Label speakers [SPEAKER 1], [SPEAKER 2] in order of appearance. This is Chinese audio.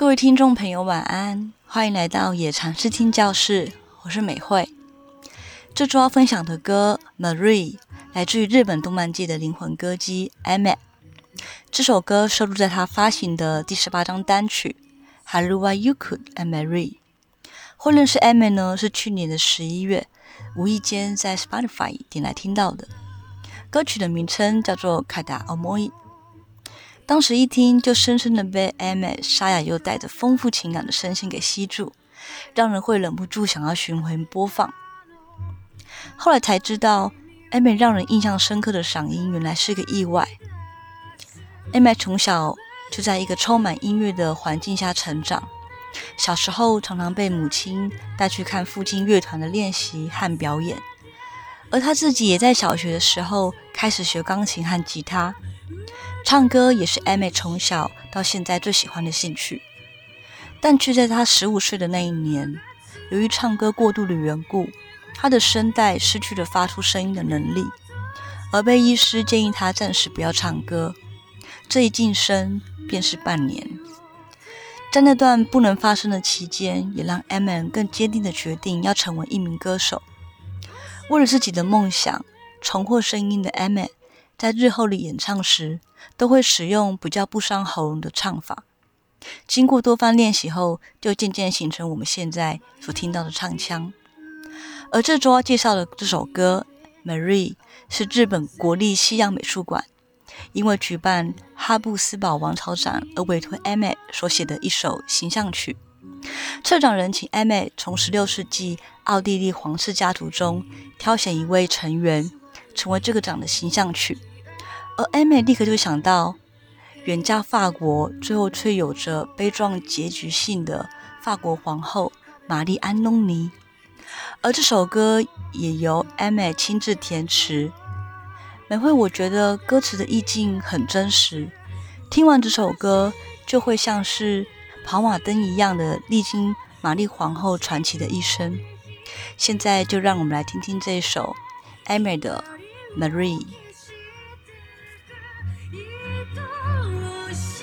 [SPEAKER 1] 各位听众朋友，晚安，欢迎来到野禅视听教室，我是美惠。这周要分享的歌《Marie》来自于日本动漫界的灵魂歌姬 Ame。这首歌收录在她发行的第十八张单曲《Haru wa Yuku and Marie》。会认识 Ame 呢，是去年的十一月，无意间在 Spotify 点来听到的。歌曲的名称叫做《Kada Omoi》。当时一听，就深深的被 Ame 沙哑又带着丰富情感的声线给吸住，让人会忍不住想要循环播放。后来才知道，Ame 让人印象深刻的嗓音原来是个意外。Ame 从小就在一个充满音乐的环境下成长，小时候常常被母亲带去看附近乐团的练习和表演，而他自己也在小学的时候开始学钢琴和吉他。唱歌也是 Amy 从小到现在最喜欢的兴趣，但却在她十五岁的那一年，由于唱歌过度的缘故，她的声带失去了发出声音的能力，而被医师建议她暂时不要唱歌。这一晋升便是半年，在那段不能发声的期间，也让 Amy 更坚定的决定要成为一名歌手。为了自己的梦想，重获声音的 Amy。在日后的演唱时，都会使用比较不伤喉咙的唱法。经过多番练习后，就渐渐形成我们现在所听到的唱腔。而这周要介绍的这首歌《Marie》是日本国立西洋美术馆因为举办哈布斯堡王朝展而委托 Amy 所写的一首形象曲。策展人请 Amy 从16世纪奥地利皇室家族中挑选一位成员，成为这个展的形象曲。而艾美立刻就想到，远嫁法国，最后却有着悲壮结局性的法国皇后玛丽安东尼。而这首歌也由艾美亲自填词。每回，我觉得歌词的意境很真实，听完这首歌就会像是跑马灯一样的历经玛丽皇后传奇的一生。现在就让我们来听听这首艾美的《Marie》。的我心